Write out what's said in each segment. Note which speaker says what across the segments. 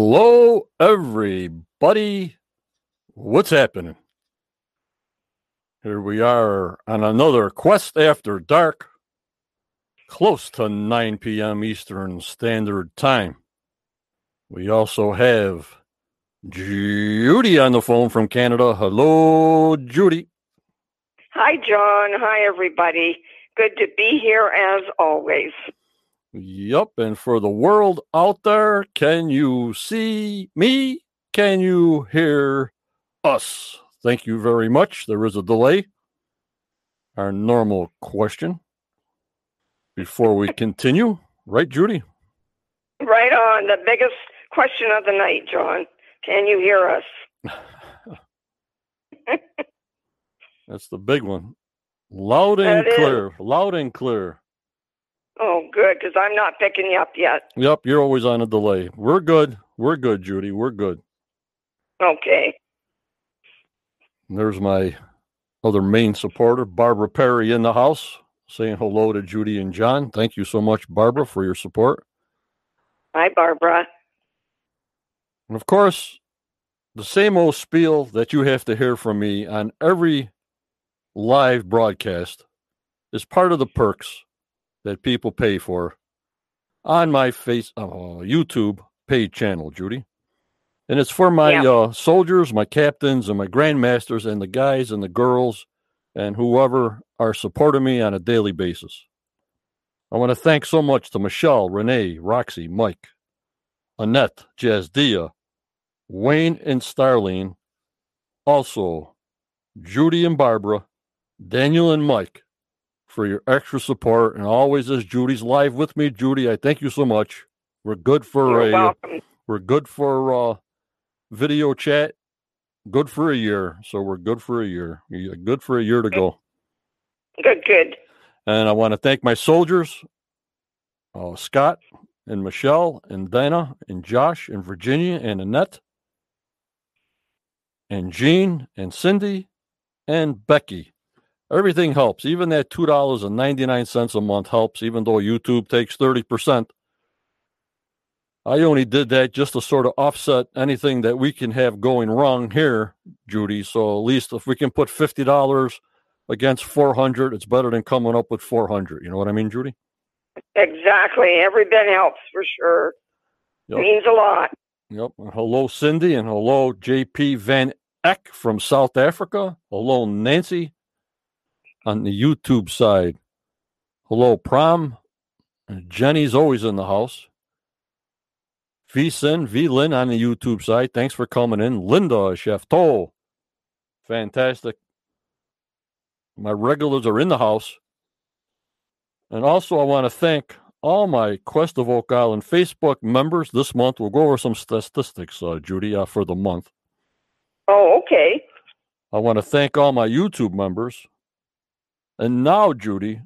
Speaker 1: Hello, everybody. What's happening? Here we are on another quest after dark, close to 9 p.m. Eastern Standard Time. We also have Judy on the phone from Canada. Hello, Judy.
Speaker 2: Hi, John. Hi, everybody. Good to be here as always.
Speaker 1: Yep. And for the world out there, can you see me? Can you hear us? Thank you very much. There is a delay. Our normal question before we continue. Right, Judy?
Speaker 2: Right on. The biggest question of the night, John. Can you hear us?
Speaker 1: That's the big one. Loud and
Speaker 2: That is.
Speaker 1: clear. Loud and clear.
Speaker 2: Oh, good, because I'm not picking you up yet.
Speaker 1: Yep, you're always on a delay. We're good. We're good, Judy. We're good.
Speaker 2: Okay.
Speaker 1: And there's my other main supporter, Barbara Perry, in the house, saying hello to Judy and John. Thank you so much, Barbara, for your support.
Speaker 2: Hi, Barbara.
Speaker 1: And of course, the same old spiel that you have to hear from me on every live broadcast is part of the perks that people pay for on my face uh, YouTube paid channel, Judy. And it's for my
Speaker 2: Yeah.
Speaker 1: uh, soldiers, my captains, and my grandmasters, and the guys and the girls, and whoever are supporting me on a daily basis. I want to thank so much to Michelle, Renee, Roxy, Mike, Annette, Jazdia, Wayne, and Starlene. Also, Judy and Barbara, Daniel and Mike for your extra support. And always, as Judy's live with me, Judy, I thank you so much. We're good for
Speaker 2: You're
Speaker 1: a
Speaker 2: welcome.
Speaker 1: we're good for uh, video chat. Good for a year, so we're good for a year. Good for a year to go.
Speaker 2: Good, good.
Speaker 1: And I want to thank my soldiers, uh, Scott and Michelle and Dana and Josh and Virginia and Annette and Jean and Cindy and Becky. Everything helps. Even that two dollars and ninety nine cents a month helps, even though YouTube takes thirty percent. I only did that just to sort of offset anything that we can have going wrong here, Judy. So at least if we can put fifty dollars against four hundred, it's better than coming up with four hundred. You know what I mean, Judy?
Speaker 2: Exactly. Every bit helps for sure.
Speaker 1: Yep.
Speaker 2: Means a lot.
Speaker 1: Yep. And hello, Cindy, and hello, JP Van Eck from South Africa. Hello, Nancy on the YouTube side. Hello, Prom. Jenny's always in the house. V-Sin, V-Lin on the YouTube side. Thanks for coming in. Linda, Chef Toll. Fantastic. My regulars are in the house. And also, I want to thank all my Quest of Oak Island Facebook members this month. We'll go over some statistics, uh, Judy, uh, for the month.
Speaker 2: Oh, okay.
Speaker 1: I want to thank all my YouTube members. And now, Judy,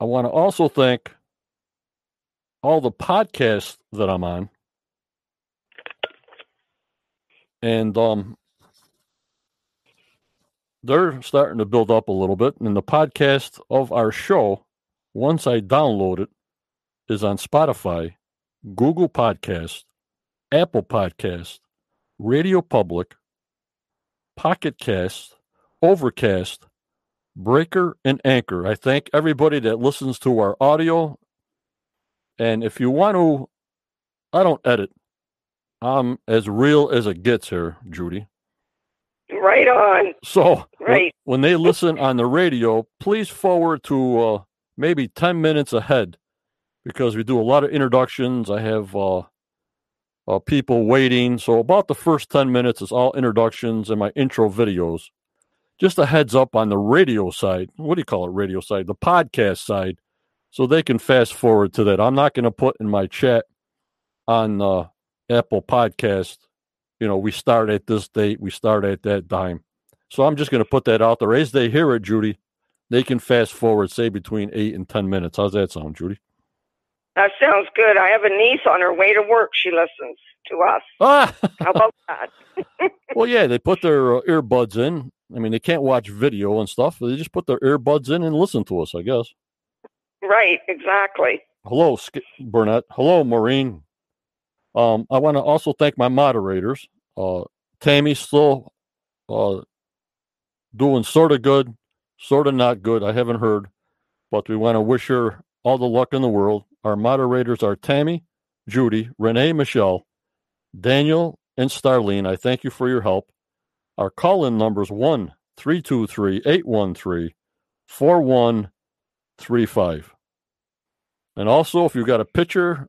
Speaker 1: I want to also thank all the podcasts that I'm on. And um they're starting to build up a little bit. And the podcast of our show, once I download it, is on Spotify, Google Podcast, Apple Podcast, Radio Public, Pocket Cast, Overcast, Breaker, and Anchor. I thank everybody that listens to our audio. And if you want to, I don't edit. I'm as real as it gets here, Judy.
Speaker 2: Right on.
Speaker 1: So when-
Speaker 2: Right.
Speaker 1: when, they listen on the radio, please forward to uh, maybe 10 minutes ahead because we do a lot of introductions. I have uh, uh, people waiting. So about the first 10 minutes is all introductions and my intro videos. Just a heads up on the radio side. What do you call it? Radio side, the podcast side. So they can fast forward to that. I'm not going to put in my chat on uh, Apple Podcast, you know, we start at this date, we start at that time. So I'm just going to put that out there. As they hear it, Judy, they can fast forward, say between eight and 10 minutes. How's that sound, Judy?
Speaker 2: That sounds good. I have a niece on her way to work. She listens to us.
Speaker 1: Ah,
Speaker 2: How about that?
Speaker 1: well, yeah, they put their uh, earbuds in. I mean, they can't watch video and stuff. They just put their earbuds in and listen to us, I guess.
Speaker 2: Right, exactly.
Speaker 1: Hello, Sk- Burnett. Hello, Maureen. Um, I want to also thank my moderators. Uh, Tammy's still uh, doing sort of good, sort of not good. I haven't heard, but we want to wish her all the luck in the world. Our moderators are Tammy, Judy, Renee, Michelle, Daniel, and Starlene. I thank you for your help. Our call in number is 1 323 813 4135. And also, if you've got a picture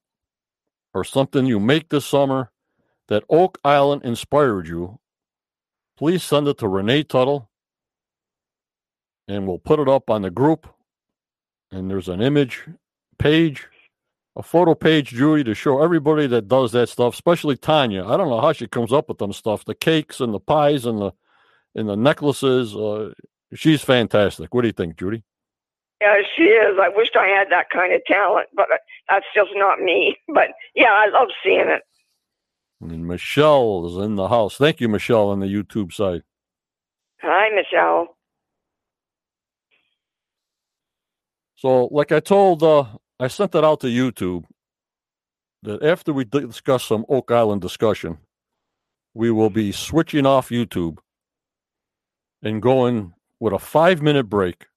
Speaker 1: or something you make this summer that Oak Island inspired you, please send it to Renee Tuttle and we'll put it up on the group. And there's an image page, a photo page, Judy, to show everybody that does that stuff, especially Tanya. I don't know how she comes up with them stuff, the cakes and the pies and the and the necklaces. Uh, she's fantastic. What do you think, Judy?
Speaker 2: Yeah, she is. I wished I had that kind of talent, but that's just not me. But yeah, I love seeing it.
Speaker 1: And Michelle is in the house. Thank you, Michelle, on the YouTube site.
Speaker 2: Hi, Michelle.
Speaker 1: So, like I told, uh, I sent that out to YouTube that after we discuss some Oak Island discussion, we will be switching off YouTube and going with a five minute break.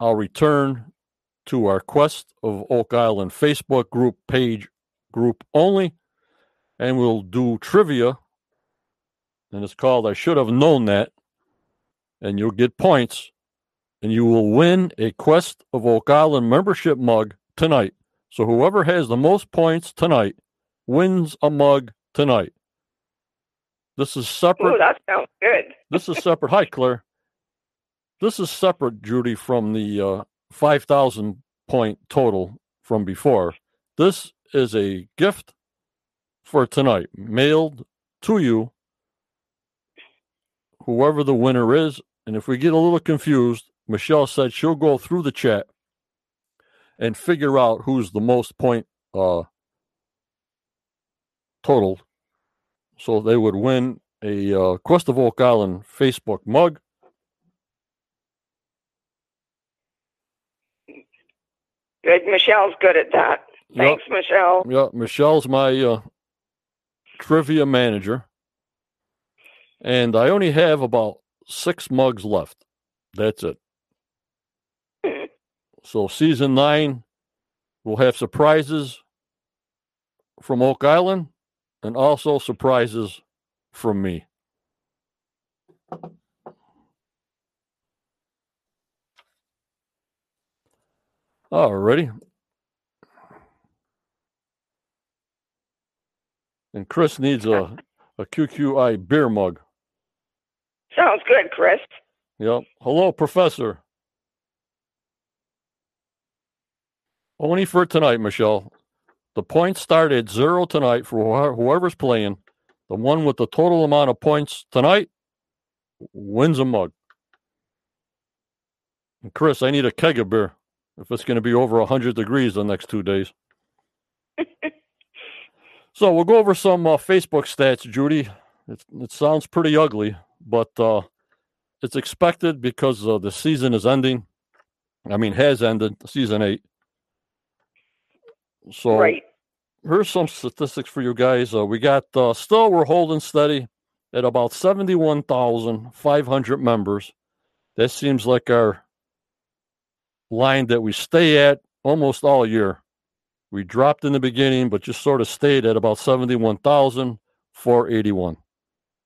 Speaker 1: I'll return to our Quest of Oak Island Facebook group page group only, and we'll do trivia. And it's called I Should Have Known That. And you'll get points and you will win a Quest of Oak Island membership mug tonight. So whoever has the most points tonight wins a mug tonight. This is separate.
Speaker 2: Ooh, that sounds good.
Speaker 1: this is separate. Hi, Claire. This is separate, Judy, from the uh, 5,000 point total from before. This is a gift for tonight, mailed to you, whoever the winner is. And if we get a little confused, Michelle said she'll go through the chat and figure out who's the most point uh, total. So they would win a uh, Quest of Oak Island Facebook mug.
Speaker 2: Good. Michelle's good at that. Thanks, yep. Michelle.
Speaker 1: Yeah, Michelle's my uh, trivia manager. And I only have about six mugs left. That's it. So season nine will have surprises from Oak Island and also surprises from me. Alrighty. And Chris needs a, a QOI beer mug.
Speaker 2: Sounds good, Chris.
Speaker 1: Yep. Hello, Professor. Only for tonight, Michelle. The points start at zero tonight for whoever's playing. The one with the total amount of points tonight wins a mug. And Chris, I need a keg of beer if it's going to be over 100 degrees the next two days. so we'll go over some uh, Facebook stats, Judy. It, it sounds pretty ugly, but uh, it's expected because uh, the season is ending. I mean, has ended, season eight. So
Speaker 2: right.
Speaker 1: here's some statistics for you guys. Uh, we got uh, still we're holding steady at about seventy-one thousand five hundred members. That seems like our line that we stay at almost all year. We dropped in the beginning, but just sort of stayed at about seventy-one thousand four eighty-one.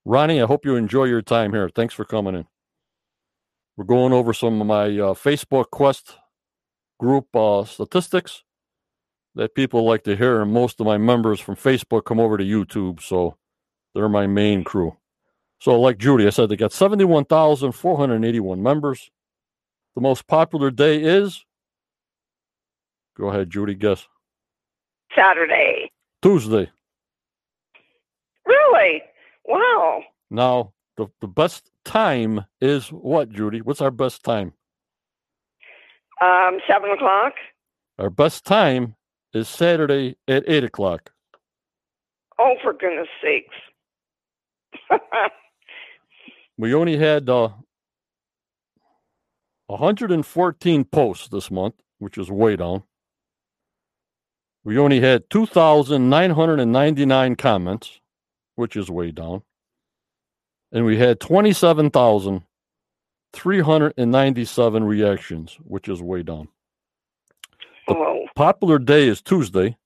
Speaker 1: Ronnie, I hope you enjoy your time here. Thanks for coming in. We're going over some of my uh, Facebook Quest group uh, statistics that people like to hear. And most of my members from Facebook come over to YouTube, so they're my main crew. So, like Judy, I said they got 71,481 members. The most popular day is? Go ahead, Judy, guess.
Speaker 2: Saturday.
Speaker 1: Tuesday.
Speaker 2: Really? Wow.
Speaker 1: Now, the, the best time is what, Judy? What's our best time?
Speaker 2: Um, seven o'clock.
Speaker 1: Our best time is Saturday at 8 o'clock.
Speaker 2: Oh, for goodness sakes.
Speaker 1: we only had uh, 114 posts this month, which is way down. We only had 2,999 comments, which is way down. And we had 27,397 reactions, which is way down.
Speaker 2: Whoa.
Speaker 1: popular day is Tuesday.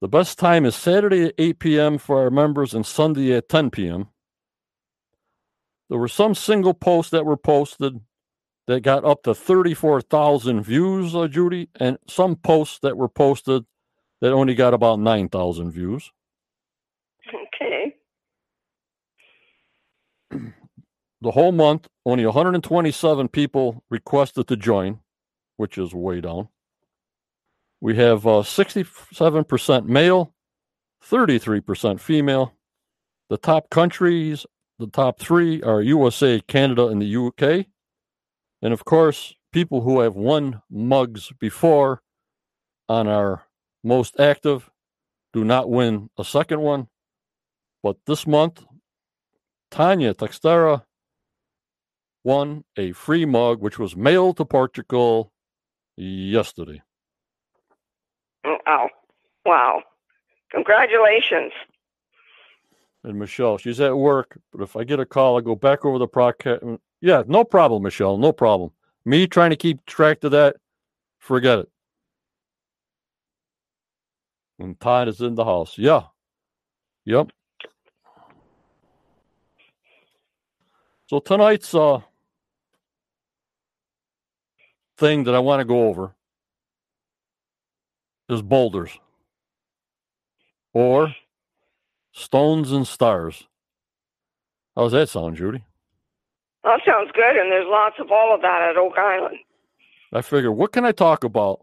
Speaker 1: The best time is Saturday at 8 p.m. for our members and Sunday at 10 p.m. There were some single posts that were posted that got up to 34,000 views, uh, Judy, and some posts that were posted that only got about 9,000 views.
Speaker 2: Okay.
Speaker 1: The whole month, only 127 people requested to join, which is way down. We have uh, 67% male, 33% female. The top countries, the top three are USA, Canada, and the UK. And of course, people who have won mugs before on our most active do not win a second one. But this month, Tanya Teixeira won a free mug, which was mailed to Portugal yesterday.
Speaker 2: Wow. Wow. Congratulations.
Speaker 1: And Michelle, she's at work, but if I get a call, I go back over the podcast. Yeah, no problem, Michelle. No problem. Me trying to keep track of that, forget it. And Todd is in the house. Yeah. Yep. So tonight's uh thing that I want to go over is boulders or stones and stars. How's that sound, Judy?
Speaker 2: That sounds good, and there's lots of all of that at Oak Island.
Speaker 1: I figure, what can I talk about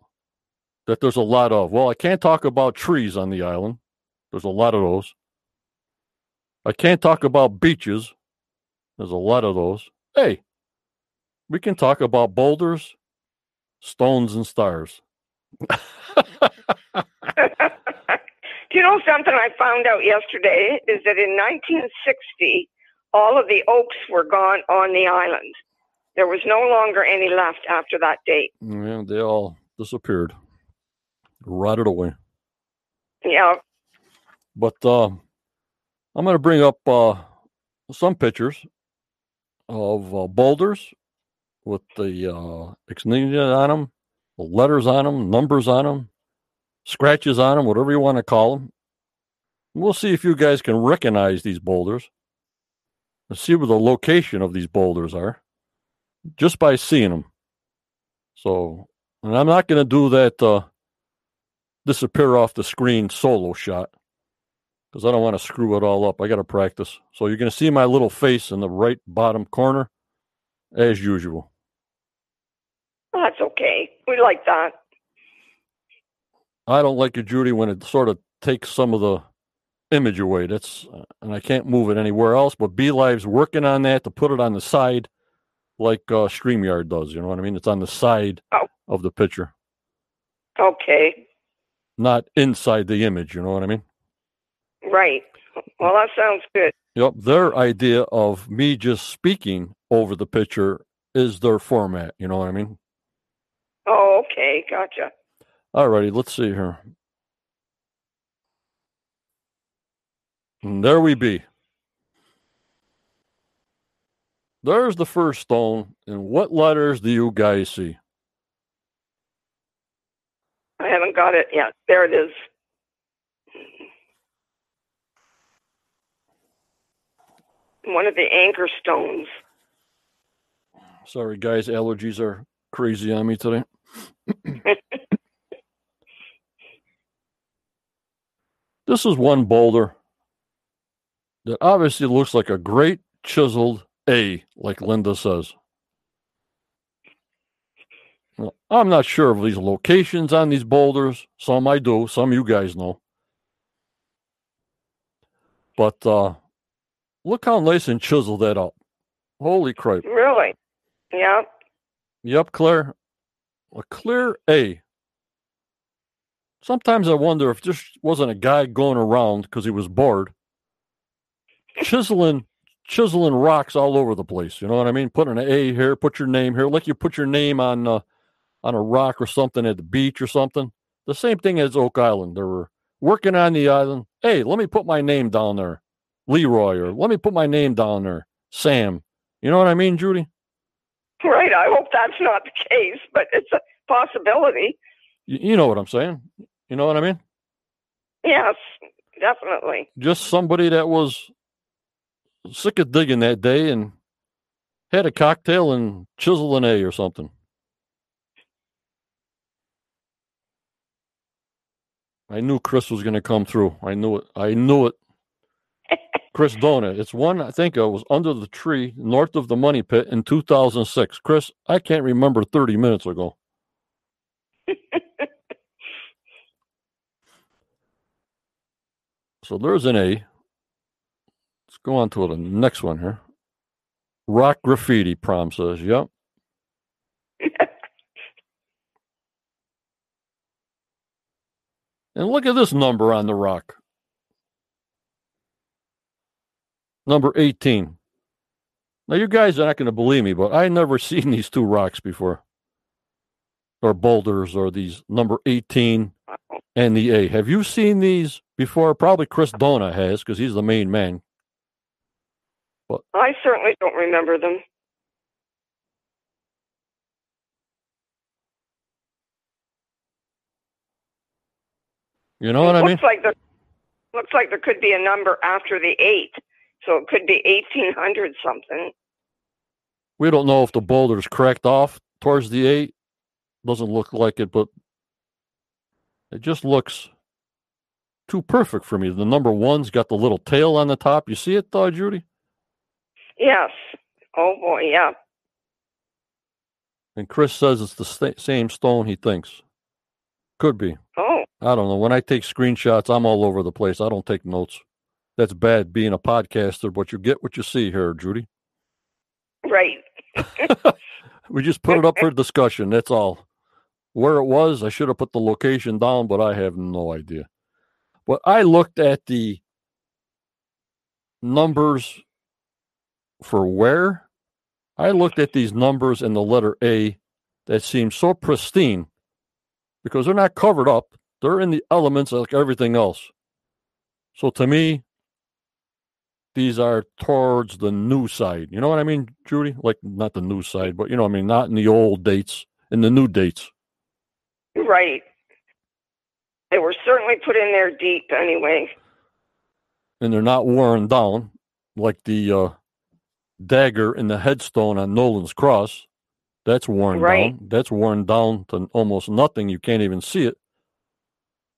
Speaker 1: that there's a lot of? Well, I can't talk about trees on the island. There's a lot of those. I can't talk about beaches. There's a lot of those. Hey, we can talk about boulders, stones, and stars.
Speaker 2: Do you know something I found out yesterday? Is that in 1960, all of the oaks were gone on the island. There was no longer any left after that date.
Speaker 1: Yeah, they all disappeared, rotted away.
Speaker 2: Yeah.
Speaker 1: But uh, I'm going to bring up uh, some pictures of uh, boulders with the uh, Ixnina on them, the letters on them, numbers on them, scratches on them, whatever you want to call them. We'll see if you guys can recognize these boulders. Let's see where the location of these boulders are just by seeing them. So, and I'm not going to do that uh, disappear off the screen solo shot because I don't want to screw it all up. I got to practice. So you're going to see my little face in the right bottom corner as usual.
Speaker 2: That's okay. We like that.
Speaker 1: I don't like it, Judy, when it sort of takes some of the image away. That's uh, and I can't move it anywhere else. But BeLive's working on that to put it on the side, like uh, Streamyard does. You know what I mean? It's on the side
Speaker 2: oh.
Speaker 1: of the picture.
Speaker 2: Okay.
Speaker 1: Not inside the image. You know what I mean?
Speaker 2: Right. Well, that sounds good.
Speaker 1: Yep. Their idea of me just speaking over the picture is their format. You know what I mean?
Speaker 2: Oh, okay. Gotcha.
Speaker 1: All righty. Let's see here. And there we be. There's the first stone. And what letters do you guys see?
Speaker 2: I haven't got it yet. There it is. One of the anchor stones.
Speaker 1: Sorry, guys. Allergies are crazy on me today. This is one boulder that obviously looks like a great chiseled A, like Linda says. Now, I'm not sure of these locations on these boulders. Some I do, some you guys know. But uh, look how nice and chiseled that up. Holy crap.
Speaker 2: Really? Yep.
Speaker 1: Yep, Claire. A clear A. Sometimes I wonder if this wasn't a guy going around because he was bored, chiseling chiseling rocks all over the place. You know what I mean? Put an A here, put your name here, like you put your name on uh, on a rock or something at the beach or something. The same thing as Oak Island. They were working on the island. Hey, let me put my name down there, Leroy, or let me put my name down there, Sam. You know what I mean, Judy?
Speaker 2: Right. I hope that's not the case, but it's a possibility.
Speaker 1: You, you know what I'm saying? You know what I mean?
Speaker 2: Yes, definitely.
Speaker 1: Just somebody that was sick of digging that day and had a cocktail and chisel an A or something. I knew Chris was going to come through. I knew it. I knew it. Chris Dona. It's one I think I was under the tree north of the money pit in 2006. Chris, I can't remember 30 minutes ago. so there's an A. Let's go on to the next one here. Rock graffiti, prom says. Yep. and look at this number on the rock. Number 18. Now, you guys are not going to believe me, but I never seen these two rocks before, or boulders, or these number 18 and the A. Have you seen these before? Probably Chris Dona has, because he's the main man.
Speaker 2: But I certainly don't remember them.
Speaker 1: You know what
Speaker 2: it
Speaker 1: I mean?
Speaker 2: Looks like there, looks like there could be a number after the eight, so it could be eighteen hundred something.
Speaker 1: We don't know if the boulder's cracked off towards the eight. Doesn't look like it, but it just looks too perfect for me. The number one's got the little tail on the top. You see it, uh, Judy?
Speaker 2: Yes. Oh boy, yeah.
Speaker 1: And Chris says it's the st- same stone he thinks. Could be.
Speaker 2: Oh.
Speaker 1: I don't know. When I take screenshots, I'm all over the place. I don't take notes. That's bad being a podcaster, but you get what you see here, Judy.
Speaker 2: Right.
Speaker 1: we just put it up for discussion. That's all. Where it was, I should have put the location down, but I have no idea. But I looked at the numbers for where. I looked at these numbers in the letter A that seem so pristine because they're not covered up. They're in the elements like everything else. So to me, these are towards the new side. You know what I mean, Judy? Like not the new side, but you know what I mean, not in the old dates, in the new dates.
Speaker 2: Right. They were certainly put in there deep anyway.
Speaker 1: And they're not worn down like the uh, dagger in the headstone on Nolan's cross. That's worn
Speaker 2: right.
Speaker 1: down. That's worn down to almost nothing. You can't even see it.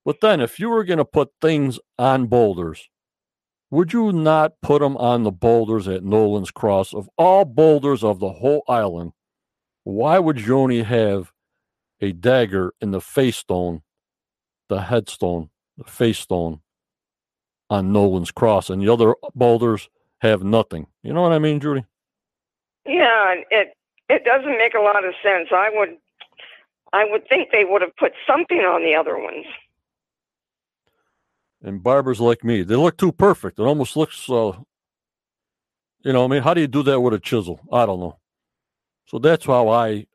Speaker 1: But then, if you were going to put things on boulders, would you not put them on the boulders at Nolan's Cross? Of all boulders of the whole island, why would Joni have a dagger in the face stone, the headstone, the face stone on Nolan's Cross, and the other boulders have nothing? You know what I mean, Judy?
Speaker 2: Yeah, it it doesn't make a lot of sense. I would I would think they would have put something on the other ones
Speaker 1: and barbers like me. They look too perfect. It almost looks, uh, you know, I mean, how do you do that with a chisel? I don't know. So that's how I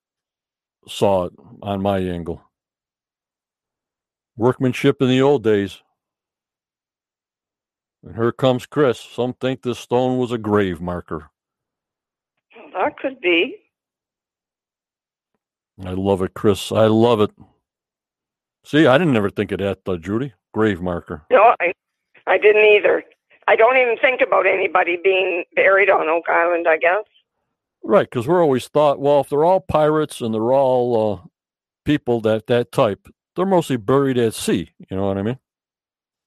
Speaker 1: saw it on my angle. Workmanship in the old days. And here comes Chris. Some think this stone was a grave marker.
Speaker 2: That could be.
Speaker 1: I love it, Chris. I love it. See, I didn't ever think of that, uh, Judy grave marker.
Speaker 2: No, I, I didn't either. I don't even think about anybody being buried on Oak Island, I guess.
Speaker 1: Right, because we're always thought, well, if they're all pirates and they're all uh, people that that type, they're mostly buried at sea. You know what I mean?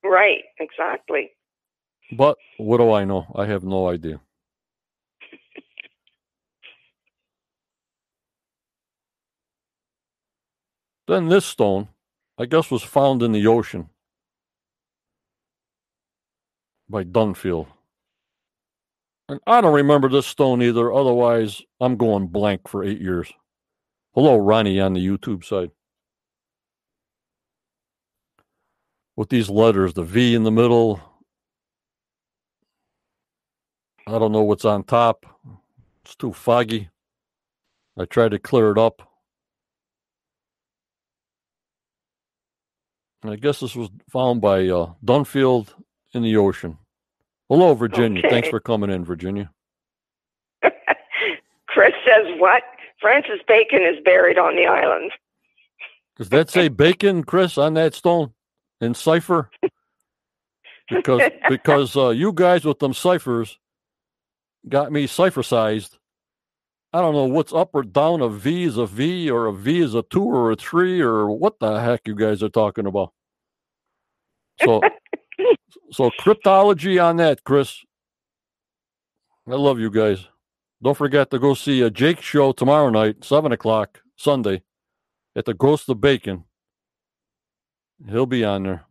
Speaker 2: Right, exactly.
Speaker 1: But what do I know? I have no idea. then this stone, I guess, was found in the ocean by Dunfield. And I don't remember this stone either. Otherwise, I'm going blank for eight years. Hello, Ronnie, on the YouTube side. With these letters, the V in the middle. I don't know what's on top. It's too foggy. I tried to clear it up. And I guess this was found by uh, Dunfield in the ocean. Hello, Virginia.
Speaker 2: Okay.
Speaker 1: Thanks for coming in, Virginia.
Speaker 2: Chris says what? Francis Bacon is buried on the island.
Speaker 1: Does that say bacon, Chris, on that stone in cipher? Because because uh, you guys with them ciphers got me cipher sized. I don't know what's up or down. A V is a V, or a V is a two or a three, or what the heck you guys are talking about. So, so cryptology on that, Chris. I love you guys. Don't forget to go see a Jake show tomorrow night, seven o'clock Sunday, at the Ghost of Bacon. He'll be on there.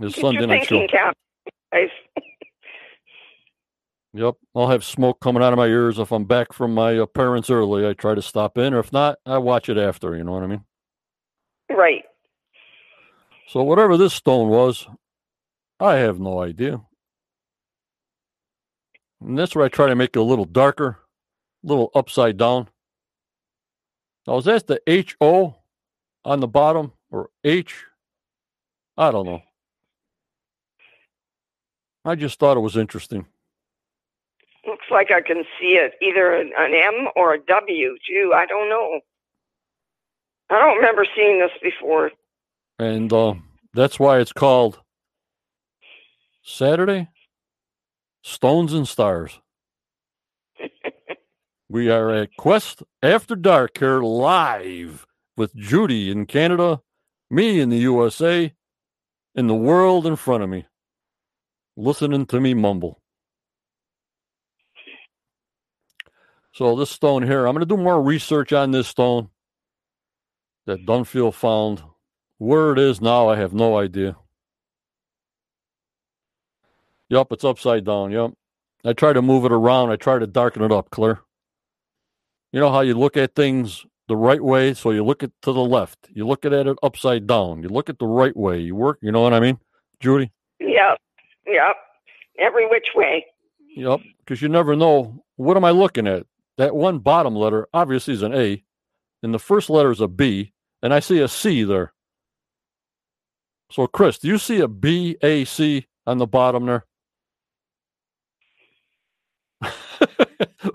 Speaker 1: His
Speaker 2: Get
Speaker 1: Sunday night show.
Speaker 2: cap.
Speaker 1: Yep, I'll have smoke coming out of my ears if I'm back from my uh, parents early. I try to stop in, or if not, I watch it after. You know what I mean?
Speaker 2: Right.
Speaker 1: So whatever this stone was, I have no idea. And that's where I try to make it a little darker, a little upside down. Now is that the H O on the bottom or H? I don't know. I just thought it was interesting.
Speaker 2: Looks like I can see it either an, an M or a W too. I don't know. I don't remember seeing this before.
Speaker 1: and uh, that's why it's called Saturday Stones and Stars. we are at Quest After Dark here live with Judy in Canada, me in the USA, and the world in front of me, listening to me mumble. So this stone here, I'm going to do more research on this stone that Dunfield found. Where it is now, I have no idea. Yup, it's upside down. Yep. I try to move it around. I try to darken it up, Claire. You know how you look at things the right way, so you look it to the left. You look at it upside down. You look at the right way. You work. You know what I mean, Judy?
Speaker 2: Yep. Yep. Every which way.
Speaker 1: Yep. Because you never know. What am I looking at? That one bottom letter obviously is an A, and the first letter is a B, and I see a C there. So, Chris, do you see a B A C on the bottom there?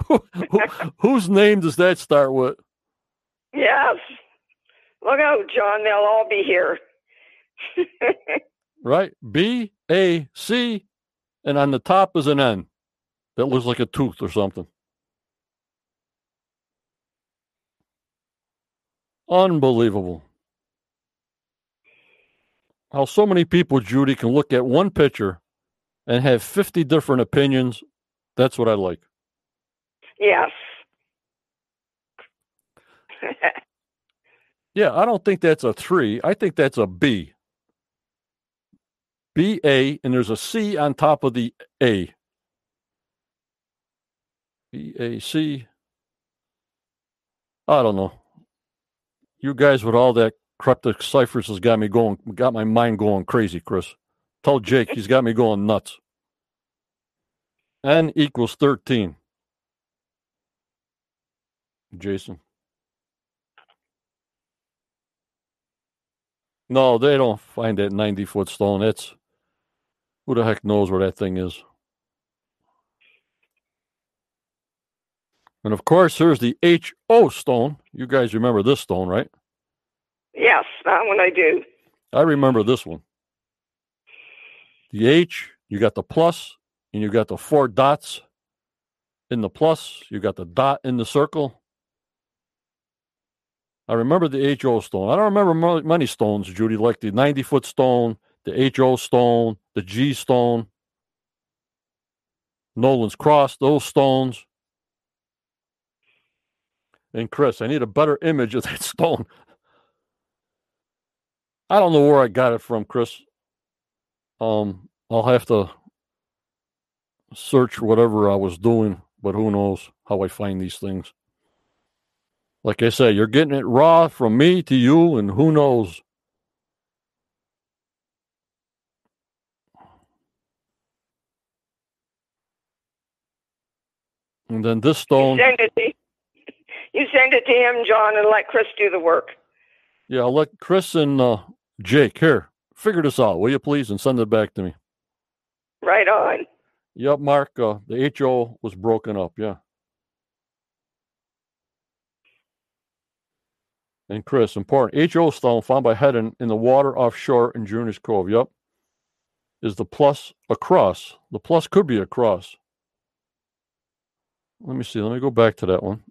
Speaker 1: Who- who- whose name does that start with?
Speaker 2: Yes. Look out, John. They'll all be here.
Speaker 1: Right? B A C, and on the top is an N that looks like a tooth or something. Unbelievable. How so many people, Judy, can look at one picture and have 50 different opinions. That's what I like.
Speaker 2: yes.
Speaker 1: Yeah, I don't think that's a three. I think that's a B. B A, and there's a C on top of the A. B A C. I don't know. You guys with all that cryptic ciphers has got me going, got my mind going crazy, Chris. Tell Jake he's got me going nuts. N equals 13. Jason. No, they don't find that 90 foot stone. That's who the heck knows where that thing is. And of course, here's the HO stone. You guys remember this stone, right?
Speaker 2: yes, that one I do.
Speaker 1: I remember this one. The H, you got the plus, and you got the four dots in the plus, you got the dot in the circle. I remember the HO stone. I don't remember many stones, Judy, like the 90 foot stone, the HO stone, the G stone, Nolan's Cross, those stones. And Chris, I need a better image of that stone. I don't know where I got it from, Chris. Um, I'll have to search whatever I was doing, but who knows how I find these things. Like I say, you're getting it raw from me to you, and who knows? And then this
Speaker 2: You
Speaker 1: stone,
Speaker 2: send it to you send it to him, John, and let Chris do the work.
Speaker 1: yeah, I'll let Chris and uh, Jake, here, figure this out, will you please, and send it back to me.
Speaker 2: Right on.
Speaker 1: Yep, Mark. Uh, the HO was broken up. Yeah. And Chris, important. HO stone found by Hedden in the water offshore in Joudrey's Cove. Yep. Is the plus a cross? The plus could be a cross. Let me see. Let me go back to that one.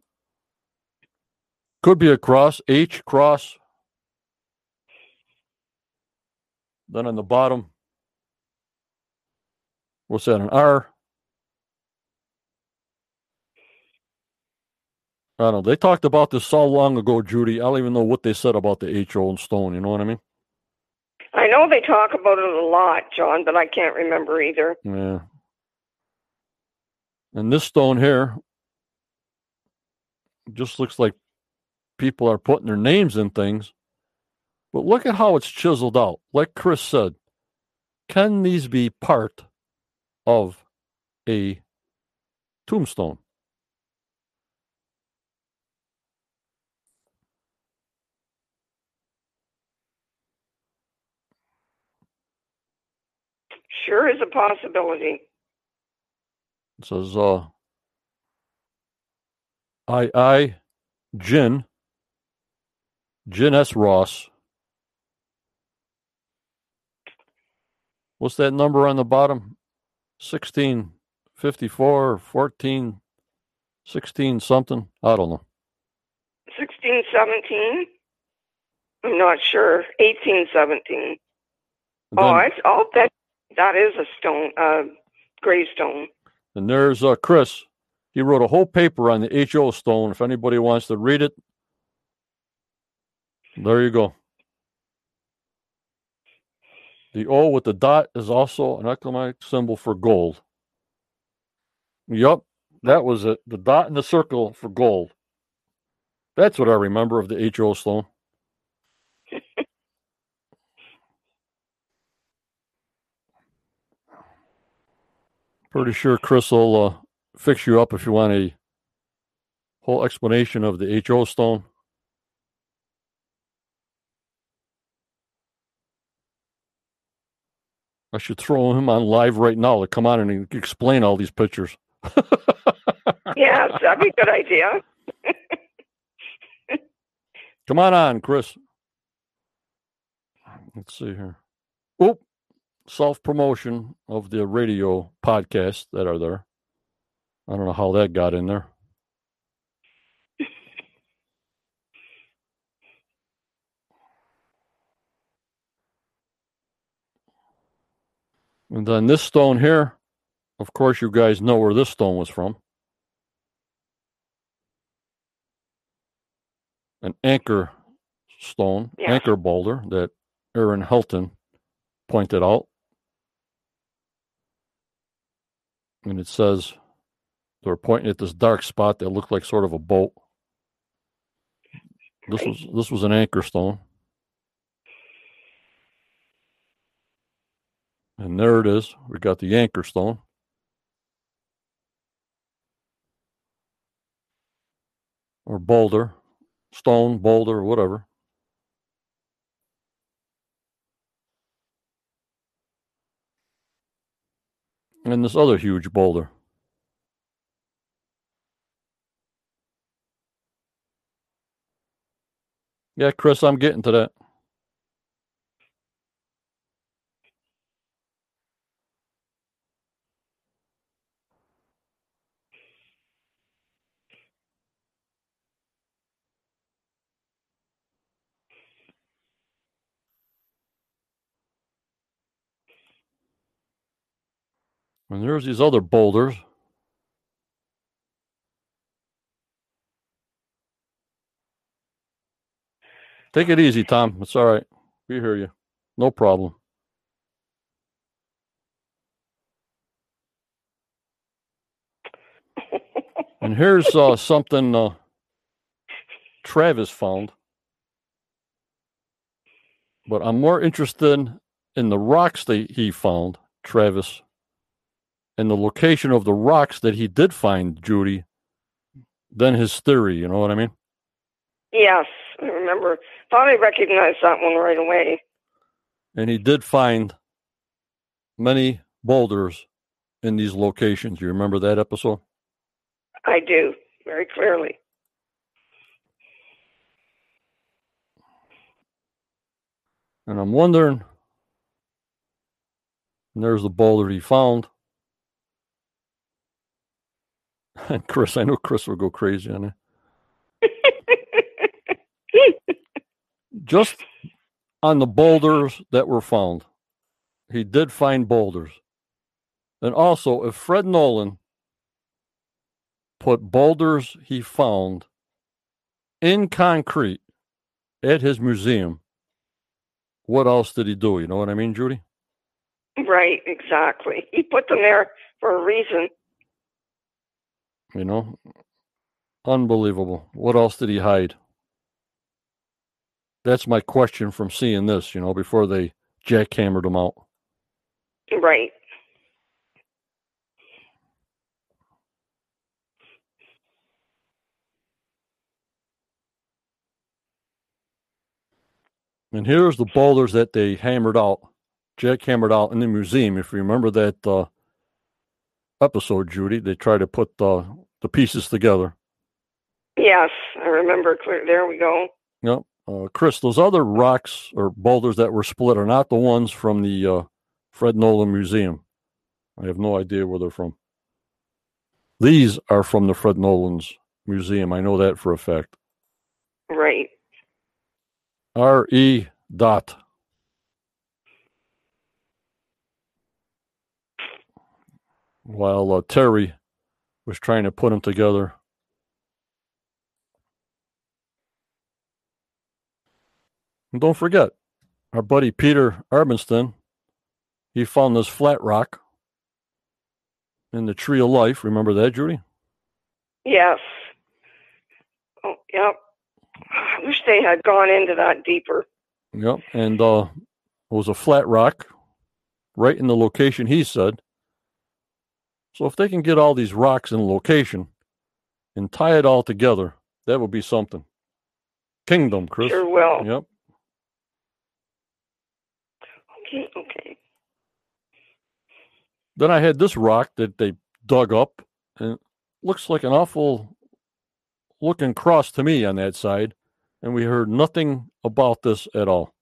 Speaker 1: Could be a cross. H cross. Then on the bottom, what's that? An R. I don't know. They talked about this so long ago, Judy. I don't even know what they said about the HO and stone. You know what I mean?
Speaker 2: I know they talk about it a lot, John, but I can't remember either.
Speaker 1: Yeah. And this stone here just looks like people are putting their names in things. But look at how it's chiseled out. Like Chris said, can these be part of a tombstone?
Speaker 2: Sure is a possibility.
Speaker 1: It says, uh, I, I, Jin, Jin S. Ross. What's that number on the bottom? 1654, 14, 16 something? I don't know.
Speaker 2: 1617? I'm not sure. 1817. oh, I, oh, that that is a stone, a uh, gravestone.
Speaker 1: And there's uh, Chris. He wrote a whole paper on the HO stone. If anybody wants to read it, there you go. The O with the dot is also an economic symbol for gold. Yup, that was it. The dot and the circle for gold. That's what I remember of the HO stone. Pretty sure Chris will uh, fix you up if you want a whole explanation of the HO stone. I should throw him on live right now to come on and explain all these pictures.
Speaker 2: yes, that'd be a good idea.
Speaker 1: come on on, Chris. Let's see here. Oh, self promotion of the radio podcasts that are there. I don't know how that got in there. And then this stone here, of course, you guys know where this stone was from. An anchor stone, yeah. anchor boulder that Erin Helton pointed out. And it says they were pointing at this dark spot that looked like sort of a boat. This was this was an anchor stone. And there it is. We got the anchor stone. Or boulder, stone, boulder, whatever. And this other huge boulder. Yeah, Chris, I'm getting to that. And there's these other boulders. Take it easy, Tom. It's all right. We hear you. No problem. and here's uh, something uh, Travis found. But I'm more interested in the rocks that he found, Travis, and the location of the rocks that he did find, Judy, than his theory. You know what I mean?
Speaker 2: Yes, I remember. Thought I recognized that one right away.
Speaker 1: And he did find many boulders in these locations. You remember that episode?
Speaker 2: I do, very clearly.
Speaker 1: And I'm wondering, and there's the boulder he found. Chris, I know Chris will go crazy on it. Just on the boulders that were found, he did find boulders. And also, if Fred Nolan put boulders he found in concrete at his museum, what else did he do? You know what I mean, Judy?
Speaker 2: Right, exactly. He put them there for a reason.
Speaker 1: You know, unbelievable. What else did he hide? That's my question from seeing this, you know, before they jackhammered him out.
Speaker 2: Right.
Speaker 1: And here's the boulders that they hammered out, jackhammered out in the museum. If you remember that uh, episode, Judy, they try to put uh, the pieces together.
Speaker 2: Yes, I remember. Clear. There we go.
Speaker 1: Yep. Uh, Chris, those other rocks or boulders that were split are not the ones from the uh, Fred Nolan Museum. I have no idea where they're from. These are from the Fred Nolan's museum. I know that for a fact.
Speaker 2: Right.
Speaker 1: R E dot. While uh, Terry was trying to put them together. And don't forget, our buddy Peter Amundsen, he found this flat rock in the Tree of Life. Remember that, Judy?
Speaker 2: Yes. Oh, yep. I wish they had gone into that deeper.
Speaker 1: Yep. And uh, it was a flat rock right in the location he said. So if they can get all these rocks in location and tie it all together, that would be something. Kingdom, Chris.
Speaker 2: Sure will.
Speaker 1: Yep.
Speaker 2: Okay, okay.
Speaker 1: Then I had this rock that they dug up and it looks like an awful looking cross to me on that side. And we heard nothing about this at all.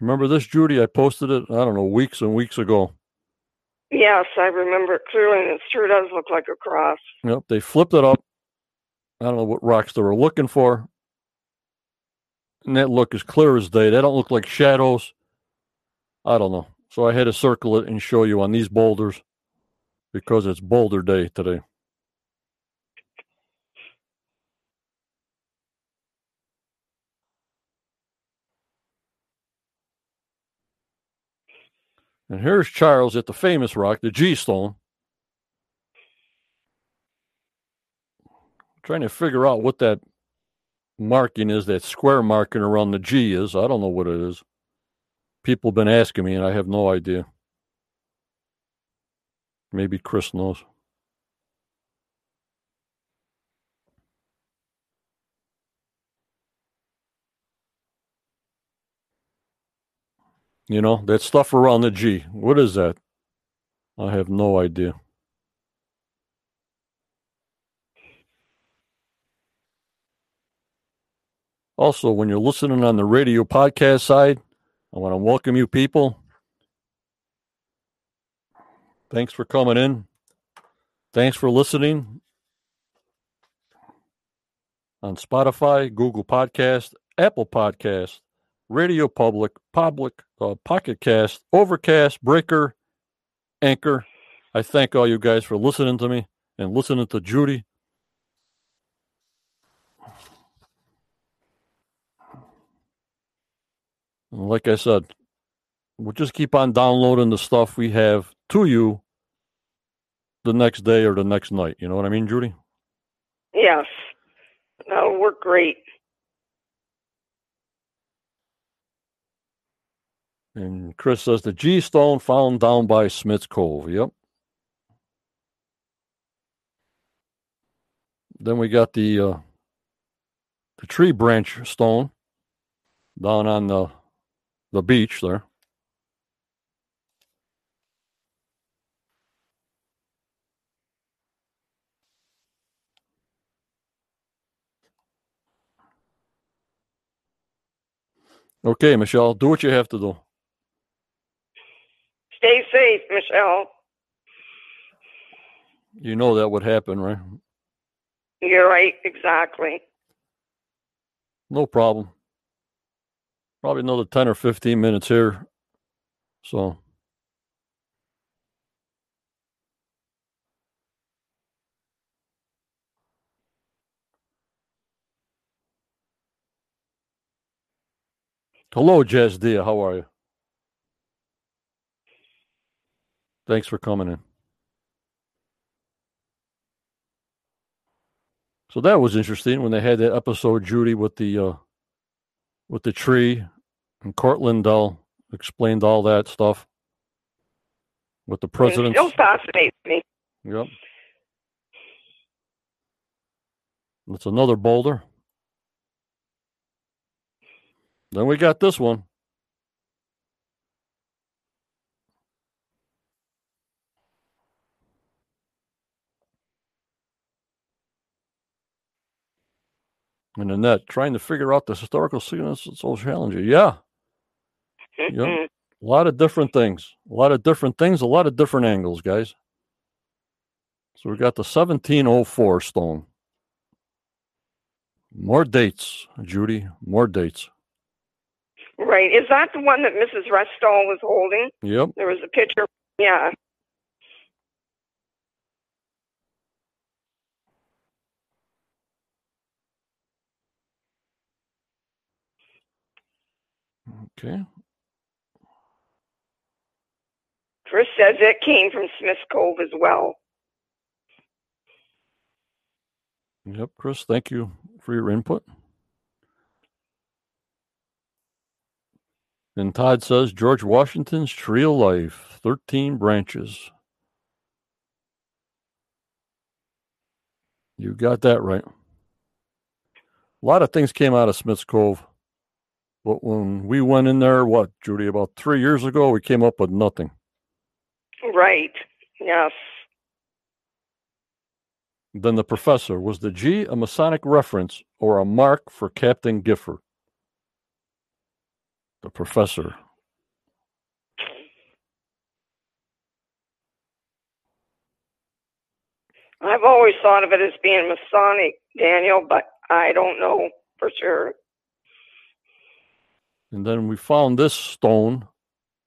Speaker 1: Remember this, Judy? I posted it, I don't know, weeks and weeks ago.
Speaker 2: Yes, I remember it clearly, and it sure does look like a cross.
Speaker 1: Yep, they flipped it up. I don't know what rocks they were looking for. And that look is clear as day. They don't look like shadows. I don't know. So I had to circle it and show you on these boulders because it's boulder day today. And here's Charles at the famous rock, the G Stone. Trying to figure out what that marking is, that square marking around the G is. I don't know what it is. People have been asking me, and I have no idea. Maybe Chris knows. You know, that stuff around the G. What is that? I have no idea. Also, when you're listening on the radio podcast side, I want to welcome you people. Thanks for coming in. Thanks for listening on Spotify, Google Podcast, Apple Podcast, Radio Public, Public, uh, Pocket Cast, Overcast, Breaker, Anchor. I thank all you guys for listening to me and listening to Judy. And Like I said, we'll just keep on downloading the stuff we have to you the next day or the next night. You know what I mean, Judy?
Speaker 2: Yes. That'll work great.
Speaker 1: And Chris says the G stone found down by Smith's Cove. Yep. Then we got the uh, the tree branch stone down on the the beach there. Okay, Michelle, do what you have to do.
Speaker 2: Stay safe, Michelle.
Speaker 1: You know that would happen, right?
Speaker 2: You're right, exactly.
Speaker 1: No problem. Probably another 10 or 15 minutes here. So. Hello, Jazz Dia. How are you? Thanks for coming in. So that was interesting when they had that episode, Judy, with the uh, with the tree, and Cortland Dell explained all that stuff with the president.
Speaker 2: Still fascinates me.
Speaker 1: Yep. That's another boulder. Then we got this one. And Annette trying to figure out the historical significance of so challenging. Yeah. Yep. A lot of different things. A lot of different things, a lot of different angles, guys. So we got the 1704 stone. More dates, Judy. More dates.
Speaker 2: Right. Is that the one that Mrs. Restall was holding?
Speaker 1: Yep.
Speaker 2: There was a picture. Yeah.
Speaker 1: Okay.
Speaker 2: Chris says it came from Smith's Cove as well.
Speaker 1: Yep, Chris, thank you for your input. And Todd says George Washington's Tree of Life, 13 branches. You got that right. A lot of things came out of Smith's Cove. But when we went in there, what, Judy, about three years ago, we came up with nothing.
Speaker 2: Right. Yes.
Speaker 1: Then the professor was the G a Masonic reference or a mark for Captain Gifford? The professor.
Speaker 2: I've always thought of it as being Masonic, Daniel, but I don't know for sure.
Speaker 1: And then we found this stone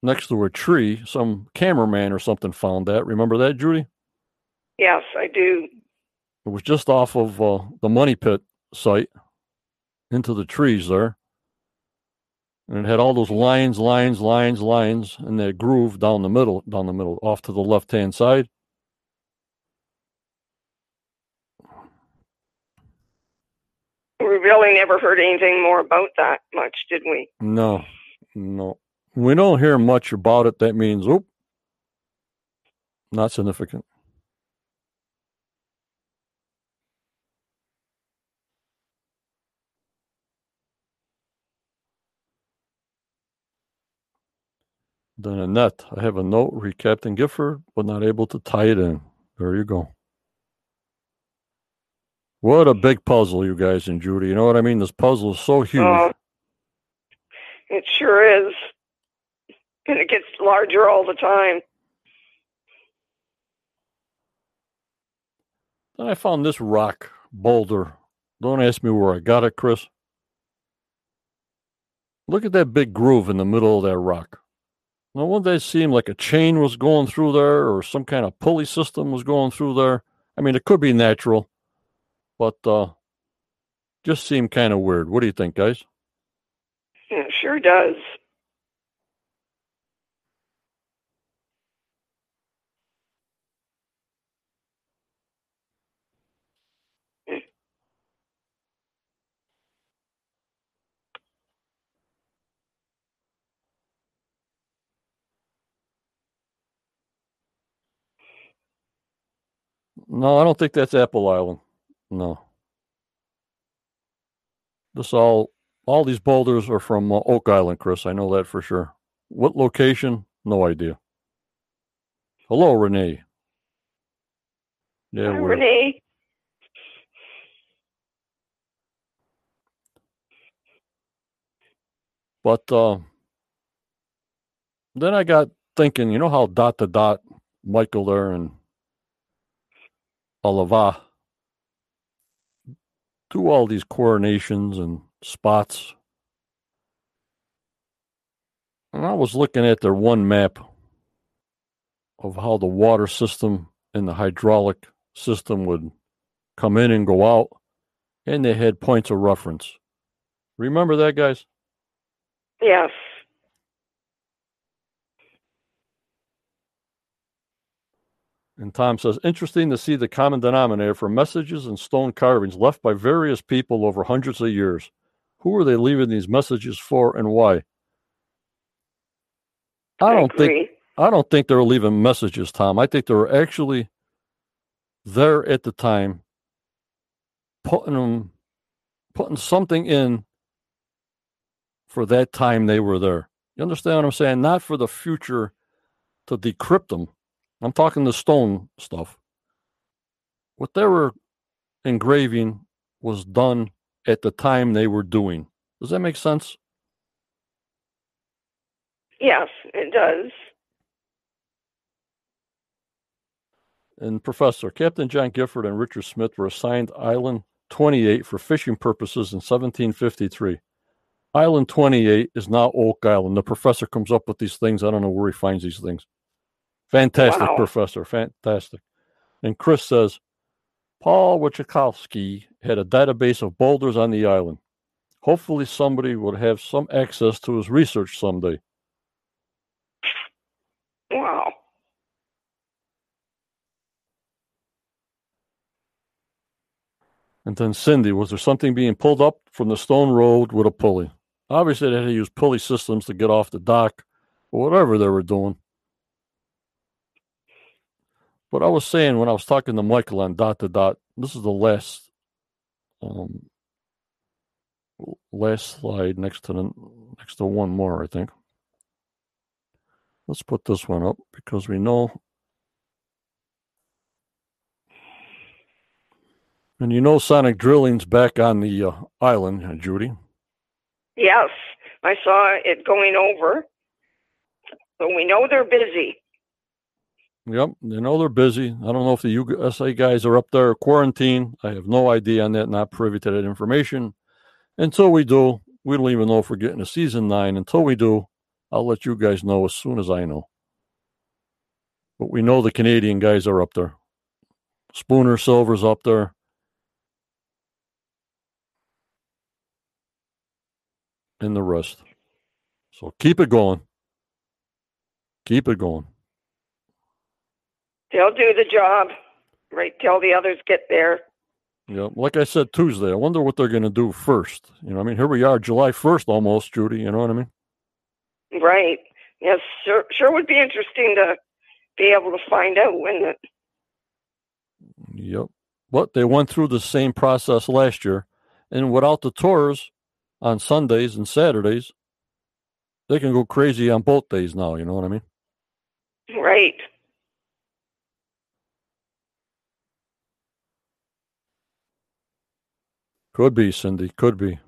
Speaker 1: next to a tree. Some cameraman or something found that. Remember that, Judy?
Speaker 2: Yes, I do.
Speaker 1: It was just off of uh, the Money Pit site into the trees there. And it had all those lines, lines, lines, lines, and that groove down the middle, down the middle, off to the left hand side.
Speaker 2: Really never heard anything more about that much, did we?
Speaker 1: No, no. We don't hear much about it. That means, oop, not significant. Then Annette, I have a note re Captain Gifford, but not able to tie it in. There you go. What a big puzzle, you guys and Judy. You know what I mean? This puzzle is so huge.
Speaker 2: Oh, it sure is. And it gets larger all the time.
Speaker 1: Then I found this rock boulder. Don't ask me where I got it, Chris. Look at that big groove in the middle of that rock. Now, wouldn't that seem like a chain was going through there or some kind of pulley system was going through there? I mean, it could be natural, but uh, just seemed kind of weird. What do you think, guys?
Speaker 2: It sure does.
Speaker 1: No, I don't think that's Apple Island. No. This all all these boulders are from uh, Oak Island, Chris. I know that for sure. What location? No idea. Hello, Renee.
Speaker 2: Yeah, Hi, Renee.
Speaker 1: But uh, then I got thinking, you know how dot to dot Michael there and Alava do all these coronations and spots. And I was looking at their one map of how the water system and the hydraulic system would come in and go out, and they had points of reference. Remember that, guys?
Speaker 2: Yes.
Speaker 1: And Tom says, interesting to see the common denominator for messages and stone carvings left by various people over hundreds of years. Who are they leaving these messages for and why? I don't think I don't think they're leaving messages, Tom. I think they're actually there at the time putting them putting something in for that time they were there. You understand what I'm saying? Not for the future to decrypt them I'm talking the stone stuff. What they were engraving was done at the time they were doing. Does that make sense?
Speaker 2: Yes, it does.
Speaker 1: And Professor, Captain John Gifford and Richard Smith were assigned Island 28 for fishing purposes in 1753. Island 28 is now Oak Island. The professor comes up with these things. I don't know where he finds these things. Fantastic, wow. Professor. Fantastic. And Chris says, Paul Wroclawski had a database of boulders on the island. Hopefully, somebody would have some access to his research someday.
Speaker 2: Wow.
Speaker 1: And then Cindy, was there something being pulled up from the stone road with a pulley? Obviously, they had to use pulley systems to get off the dock or whatever they were doing. But I was saying when I was talking to Michael on dot to dot, this is the last um, last slide next to the next to one more, I think. Let's put this one up because we know And you know Sonic Drilling's back on the uh, island, Judy.
Speaker 2: Yes, I saw it going over. So we know they're busy.
Speaker 1: Yep, they know they're busy. I don't know if the USA guys are up there quarantined. I have no idea on that. Not privy to that information. Until we do, we don't even know if we're getting a season nine. Until we do, I'll let you guys know as soon as I know. But we know the Canadian guys are up there. Spooner Silver's up there. And the rest. So keep it going. Keep it going.
Speaker 2: They'll do the job right till the others get there.
Speaker 1: Yeah, like I said Tuesday, I wonder what they're going to do first. You know, I mean, here we are, July first, almost, Judy. You know what I mean?
Speaker 2: Right. Yes, sure. Sure, would be interesting to be able to find out when it.
Speaker 1: Yep. But they went through the same process last year, and without the tours on Sundays and Saturdays, they can go crazy on both days now. You know what I mean?
Speaker 2: Right.
Speaker 1: Could be, Cindy. Could be.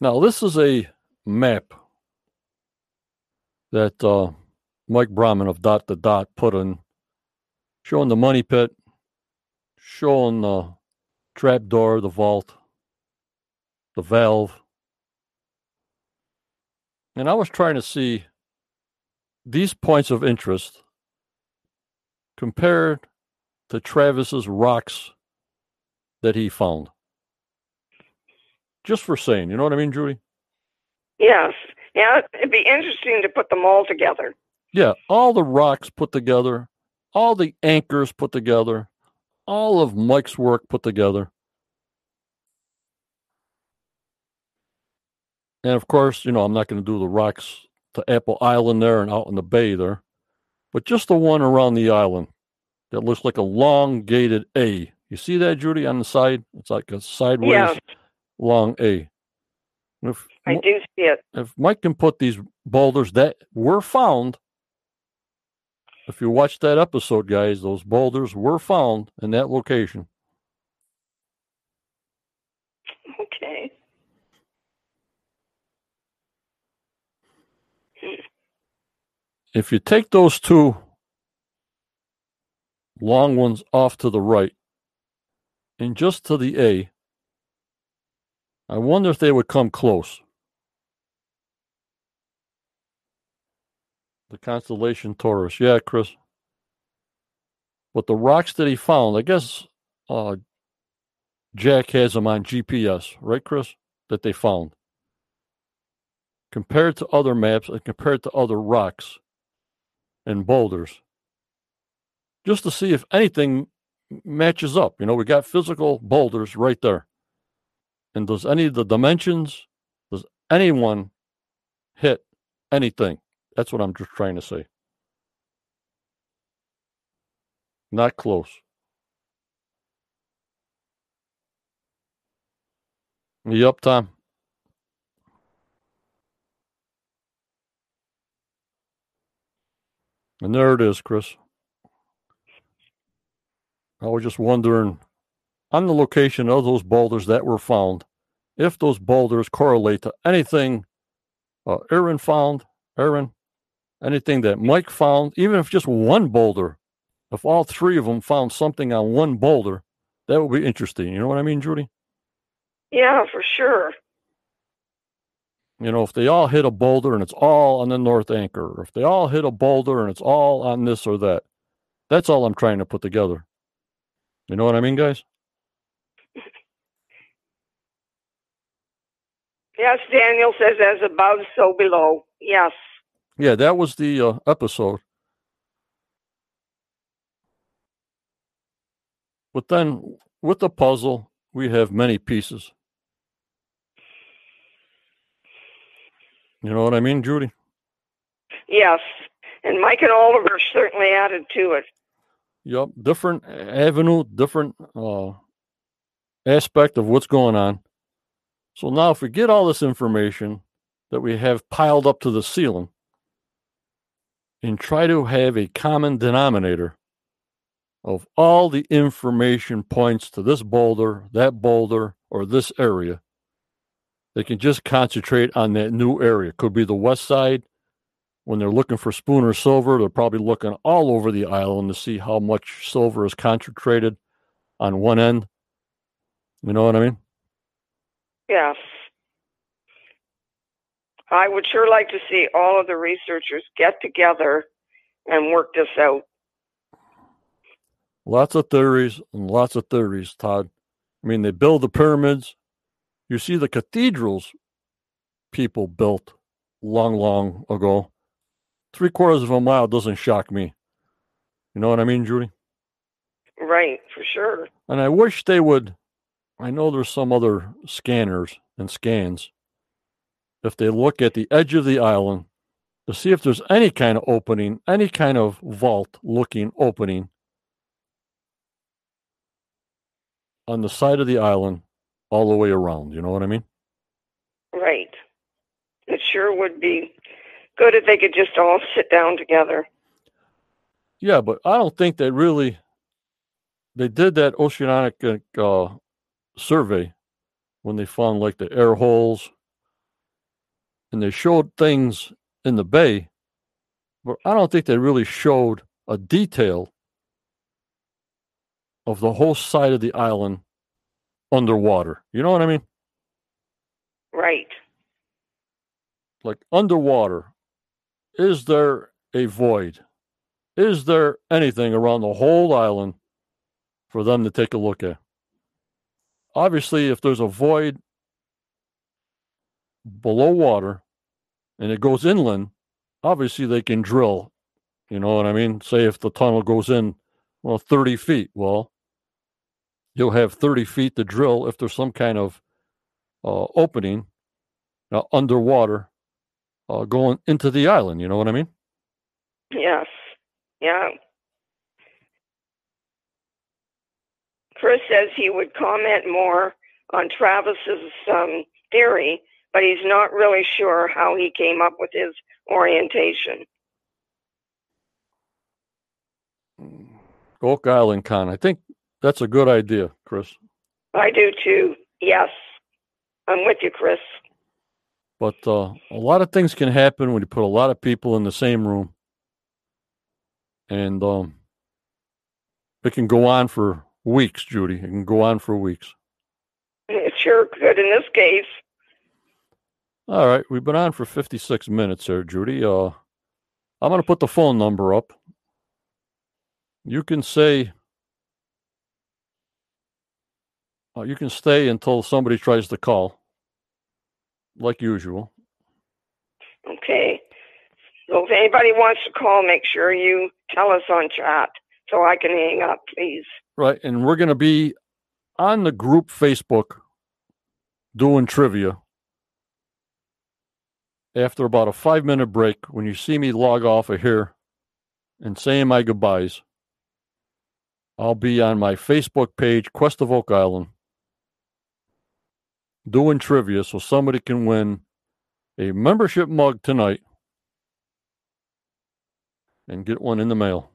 Speaker 1: Now, this is a map that uh, Mike Brahman of Dot to Dot put in, showing the money pit, showing the trap door, the vault, the valve. And I was trying to see these points of interest compared to Travis's rocks that he found. Just for saying, you know what I mean, Judy?
Speaker 2: Yes. Yeah, it'd be interesting to put them all together.
Speaker 1: Yeah, all the rocks put together, all the anchors put together, all of Mike's work put together. And of course, you know, I'm not going to do the rocks to Apple Island there and out in the bay there, but just the one around the island that looks like a long gated A. You see that, Judy, on the side? It's like a sideways
Speaker 2: Yeah.
Speaker 1: long A. If,
Speaker 2: I do see it.
Speaker 1: if Mike can put these boulders that were found, if you watch that episode, guys, those boulders were found in that location.
Speaker 2: Okay.
Speaker 1: If you take those two long ones off to the right and just to the A, I wonder if they would come close. The constellation Taurus. Yeah, Chris. But the rocks that he found, I guess uh, Jack has them on GPS, right, Chris? That they found. Compared to other maps and compared to other rocks and boulders, just to see if anything matches up. You know, we got physical boulders right there. And does any of the dimensions, does anyone hit anything? That's what I'm just trying to say. Not close. Yep, Tom. And there it is, Chris. I was just wondering on the location of those boulders that were found, if those boulders correlate to anything uh, Erin found, Erin, anything that Mike found, even if just one boulder, if all three of them found something on one boulder, that would be interesting. You know what I mean, Judy?
Speaker 2: Yeah, for sure.
Speaker 1: You know, if they all hit a boulder and it's all on the North Anchor, or if they all hit a boulder and it's all on this or that, that's all I'm trying to put together. You know what I mean, guys?
Speaker 2: Yes, Daniel says, as above, so below. Yes.
Speaker 1: Yeah, that was the uh, episode. But then with the puzzle, we have many pieces. You know what I mean, Judy?
Speaker 2: Yes. And Mike and Oliver certainly added to it.
Speaker 1: Yep, different avenue, different uh, aspect of what's going on. So now, if we get all this information that we have piled up to the ceiling and try to have a common denominator of all the information points to this boulder, that boulder, or this area, they can just concentrate on that new area. Could be the west side. When they're looking for spoon or silver, they're probably looking all over the island to see how much silver is concentrated on one end. You know what I mean?
Speaker 2: Yes. I would sure like to see all of the researchers get together and work this out.
Speaker 1: Lots of theories and lots of theories, Todd. I mean, they build the pyramids. You see the cathedrals people built long, long ago. Three quarters of a mile doesn't shock me. You know what I mean, Judy?
Speaker 2: Right, for sure.
Speaker 1: And I wish they would. I know there's some other scanners and scans. If they look at the edge of the island to see if there's any kind of opening, any kind of vault looking opening on the side of the island all the way around. You know what I mean?
Speaker 2: Right. It sure would be good if they could just all sit down together.
Speaker 1: Yeah, but I don't think they really they did that oceanic uh, survey when they found like the air holes and they showed things in the bay, but I don't think they really showed a detail of the whole side of the island underwater. You know what I mean?
Speaker 2: Right.
Speaker 1: Like underwater, is there a void? Is there anything around the whole island for them to take a look at? Obviously, if there's a void below water and it goes inland, obviously they can drill. You know what I mean? Say if the tunnel goes in, well, 30 feet. Well, you'll have 30 feet to drill if there's some kind of uh, opening uh, underwater uh, going into the island. You know what I mean?
Speaker 2: Yes. Yeah. Chris says he would comment more on Travis's um, theory, but he's not really sure how he came up with his orientation.
Speaker 1: Oak Island Con. I think that's a good idea, Chris.
Speaker 2: I do too. Yes. I'm with you, Chris.
Speaker 1: But uh, a lot of things can happen when you put a lot of people in the same room. And um, it can go on for weeks, Judy. It can go on for weeks.
Speaker 2: It sure could in this case.
Speaker 1: All right. We've been on for 56 minutes here, Judy. Uh, I'm going to put the phone number up. You can say, uh, you can stay until somebody tries to call, like usual.
Speaker 2: Okay. So if anybody wants to call, make sure you tell us on chat so I can hang up, please.
Speaker 1: Right. And we're going to be on the group Facebook doing trivia after about a five minute break when you see me log off of here and saying my goodbyes. I'll be on my Facebook page, Quest of Oak Island, doing trivia so somebody can win a membership mug tonight and get one in the mail.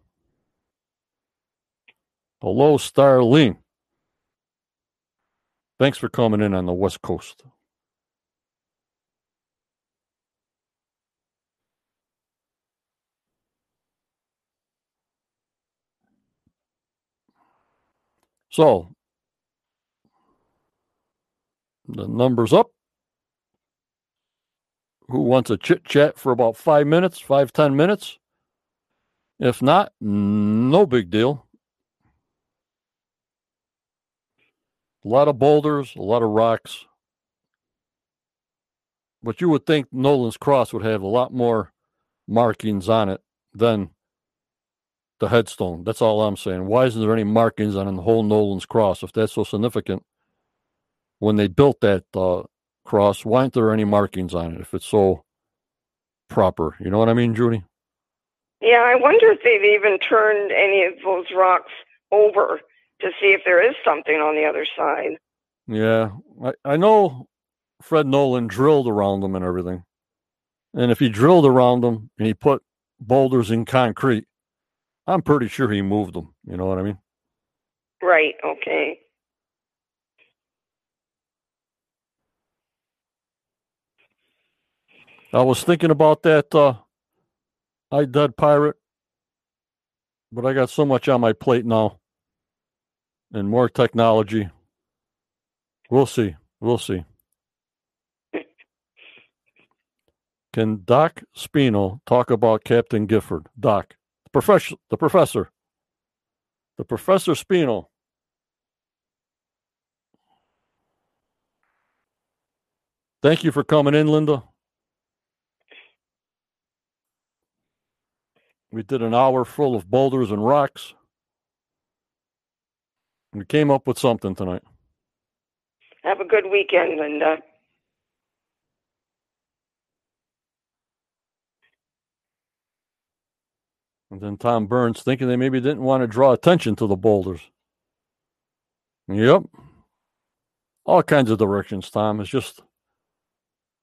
Speaker 1: Hello, Starlene. Thanks for coming in on the West Coast. So, the number's up. Who wants a chit chat for about five minutes, five, ten minutes? If not, no big deal. A lot of boulders, a lot of rocks. But you would think Nolan's Cross would have a lot more markings on it than the headstone. That's all I'm saying. Why isn't there any markings on the whole Nolan's Cross if that's so significant? When they built that uh, cross, why aren't there any markings on it if it's so proper? You know what I mean, Judy?
Speaker 2: Yeah, I wonder if they've even turned any of those rocks over to see if there is something on the other side.
Speaker 1: Yeah, I, I know Fred Nolan drilled around them and everything. And if he drilled around them and he put boulders in concrete, I'm pretty sure he moved them. You know what I mean?
Speaker 2: Right, okay.
Speaker 1: I was thinking about that uh I Dead Pirate, but I got so much on my plate now and more technology. We'll see. We'll see. Can Doc Spino talk about Captain Gifford? Doc, the professor, the professor, the professor Spino. Thank you for coming in, Linda. We did an hour full of boulders and rocks. We came up with something tonight.
Speaker 2: Have a good weekend, Linda.
Speaker 1: And then Tom Burns thinking they maybe didn't want to draw attention to the boulders. Yep. All kinds of directions, Tom. It's just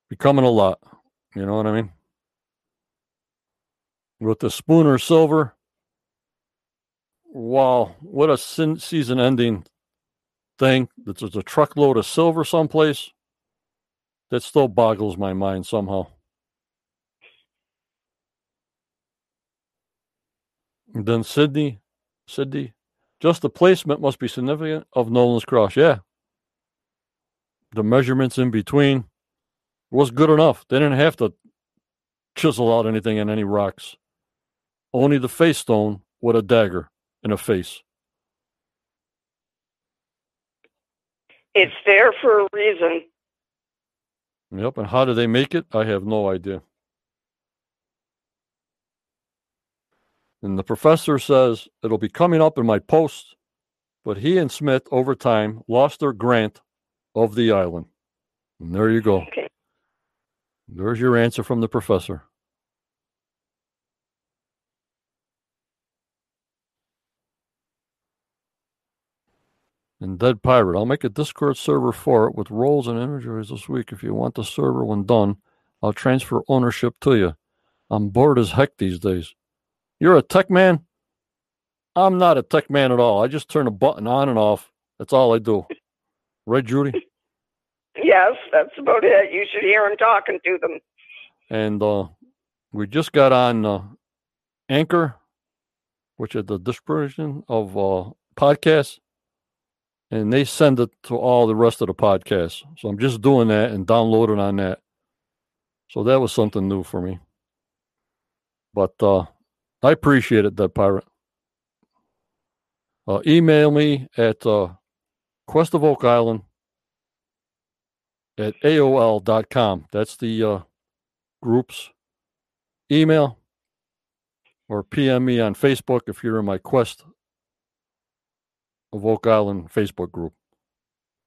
Speaker 1: becoming a lot. You know what I mean? With the Spooner Silver, wow, what a season ending thing. There's a truckload of silver someplace. That still boggles my mind somehow. And then Sydney, Sydney, just the placement must be significant of Nolan's cross. Yeah. The measurements in between was good enough. They didn't have to chisel out anything in any rocks. Only the face stone with a dagger in a face.
Speaker 2: It's there for a reason.
Speaker 1: Yep. And how do they make it? I have no idea. And the professor says it'll be coming up in my post, but he and Smith over time lost their grant of the island. And there you go.
Speaker 2: Okay.
Speaker 1: There's your answer from the professor. And Dead Pirate. I'll make a Discord server for it with roles and images this week. If you want the server when done, I'll transfer ownership to you. I'm bored as heck these days. You're a tech man? I'm not a tech man at all. I just turn a button on and off. That's all I do. Right, Judy?
Speaker 2: Yes, that's about it. You should hear him talking to them.
Speaker 1: And uh, we just got on uh, Anchor, which is the distribution of uh, podcasts, and they send it to all the rest of the podcasts. So I'm just doing that and downloading on that. So that was something new for me. But uh, I appreciate it, that pirate. Uh, email me at uh, Quest of Oak Island at AOL.com. That's the uh, group's email. Or PM me on Facebook if you're in my Quest of Oak Island Facebook group.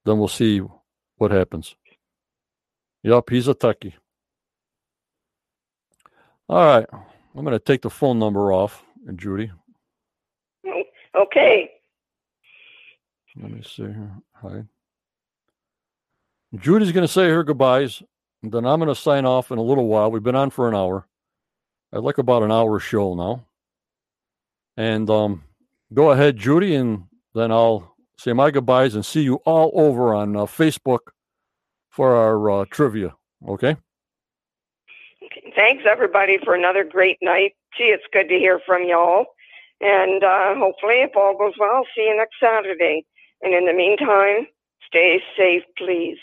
Speaker 1: Then we'll see what happens. Yup, he's a techie. All right. I'm going to take the phone number off, and Judy.
Speaker 2: Okay.
Speaker 1: Let me see here. Hi. Judy's going to say her goodbyes, and then I'm going to sign off in a little while. We've been on for an hour. I'd like about an hour show now. And um, go ahead, Judy, and then I'll say my goodbyes and see you all over on uh, Facebook for our uh, trivia. Okay? Okay.
Speaker 2: Thanks, everybody, for another great night. Gee, it's good to hear from y'all. And uh, hopefully, if all goes well, see you next Saturday. And in the meantime, stay safe, please.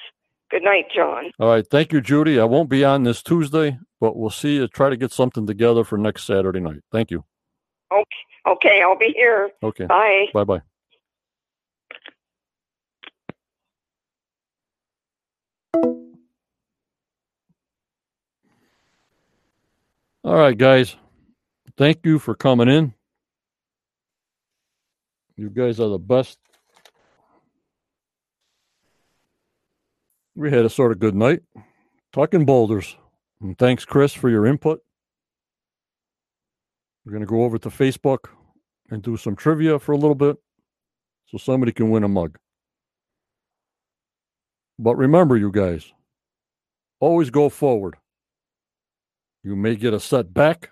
Speaker 2: Good night, John.
Speaker 1: All right. Thank you, Judy. I won't be on this Tuesday, but we'll see you. Try to get something together for next Saturday night. Thank you.
Speaker 2: Okay. Okay. I'll be here.
Speaker 1: Okay.
Speaker 2: Bye.
Speaker 1: Bye bye. All right, guys. Thank you for coming in. You guys are the best. We had a sort of good night talking boulders. And thanks, Chris, for your input. We're going to go over to Facebook and do some trivia for a little bit so somebody can win a mug. But remember, you guys, always go forward. You may get a setback,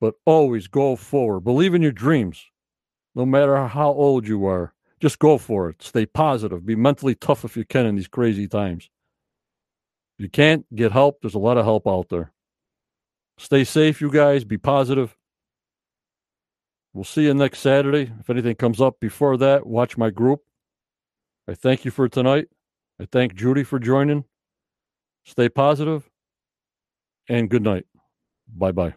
Speaker 1: but always go forward. Believe in your dreams, no matter how old you are. Just go for it. Stay positive. Be mentally tough if you can in these crazy times. If you can't get help, there's a lot of help out there. Stay safe, you guys. Be positive. We'll see you next Saturday. If anything comes up before that, watch my group. I thank you for tonight. I thank Judy for joining. Stay positive and good night. Bye bye.